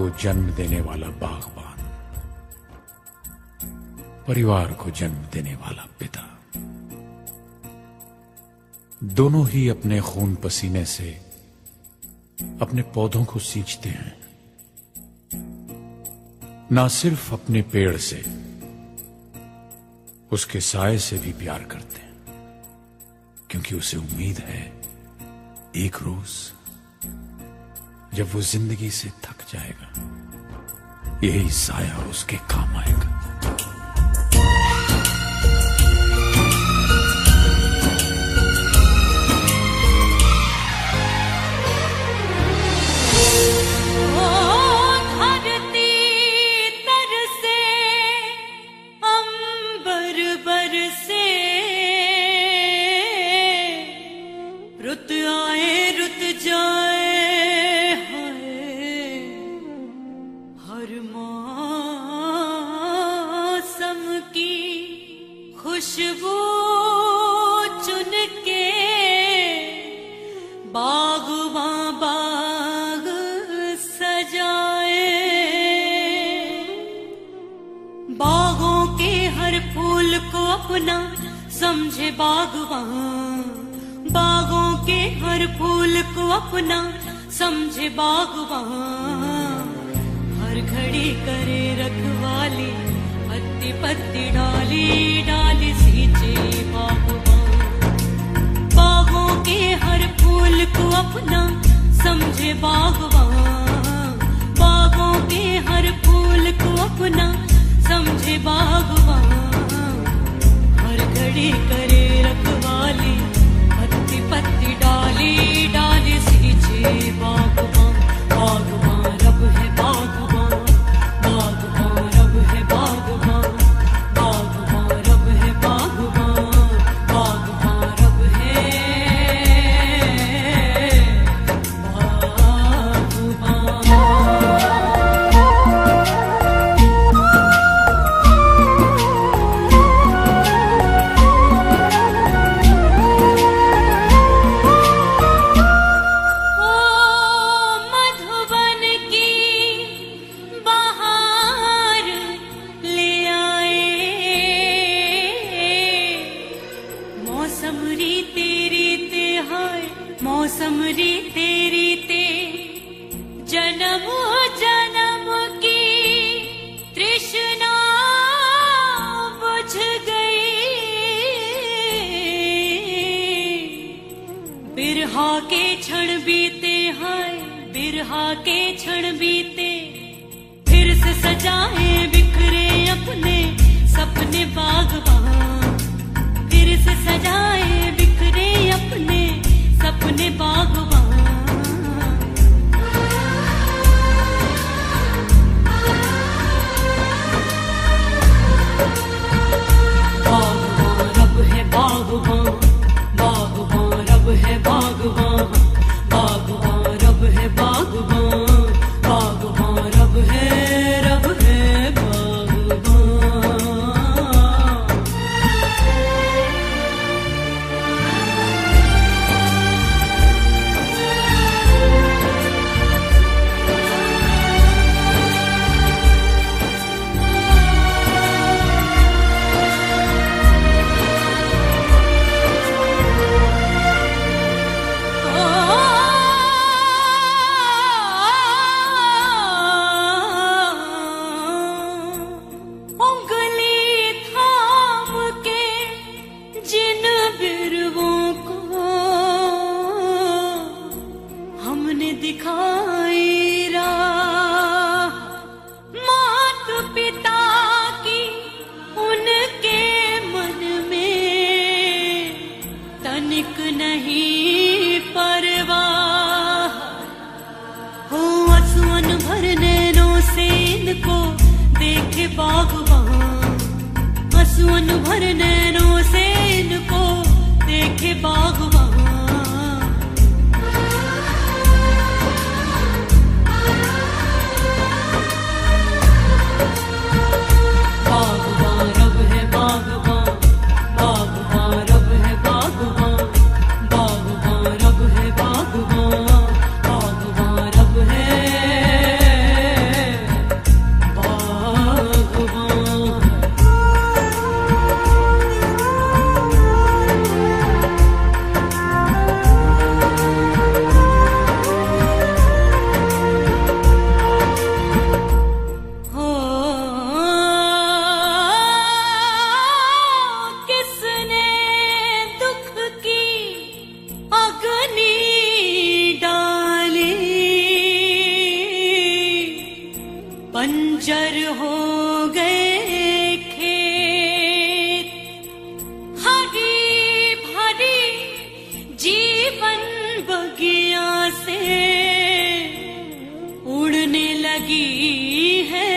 को जन्म देने वाला बागबान, परिवार को जन्म देने वाला पिता। दोनों ही अपने खून पसीने से अपने पौधों को सींचते हैं। ना सिर्फ़ अपने पेड़ से, उसके साय से भी प्यार करते हैं, क्योंकि उसे उम्मीद है एक रोज जब वो ज़िंदगी से थक जाएगा यही साया उसके काम आएगा। खुशबू चुन के बागवा बाग सजाए। बागों के हर फूल को अपना समझे बागवान। बागों के हर फूल को अपना समझे बागवान। हर घड़ी करे रखवाली, पत्ती पत्ती डाली डाली। के हर फूल को अपना समझे बागवान। बागों के हर फूल को अपना समझे बागवान। हर घड़ी करे रखवाली, पत्ती पत्ती डाली। री तेरी ते, जन्म जन्म की, तृष्णा बुझ गई। बिरहा के क्षण बीते हाय, बिरहा के क्षण बीते, फिर से सजाए बिखरे अपने सपने बागवान। फिर से सजाए बिखरे अपने बागवान बागवान। देखे बागवान हसुअन भर नैनों से इनको देखे बागवान जर हो गए खेत। हरी भरी जीवन बगिया से उड़ने लगी है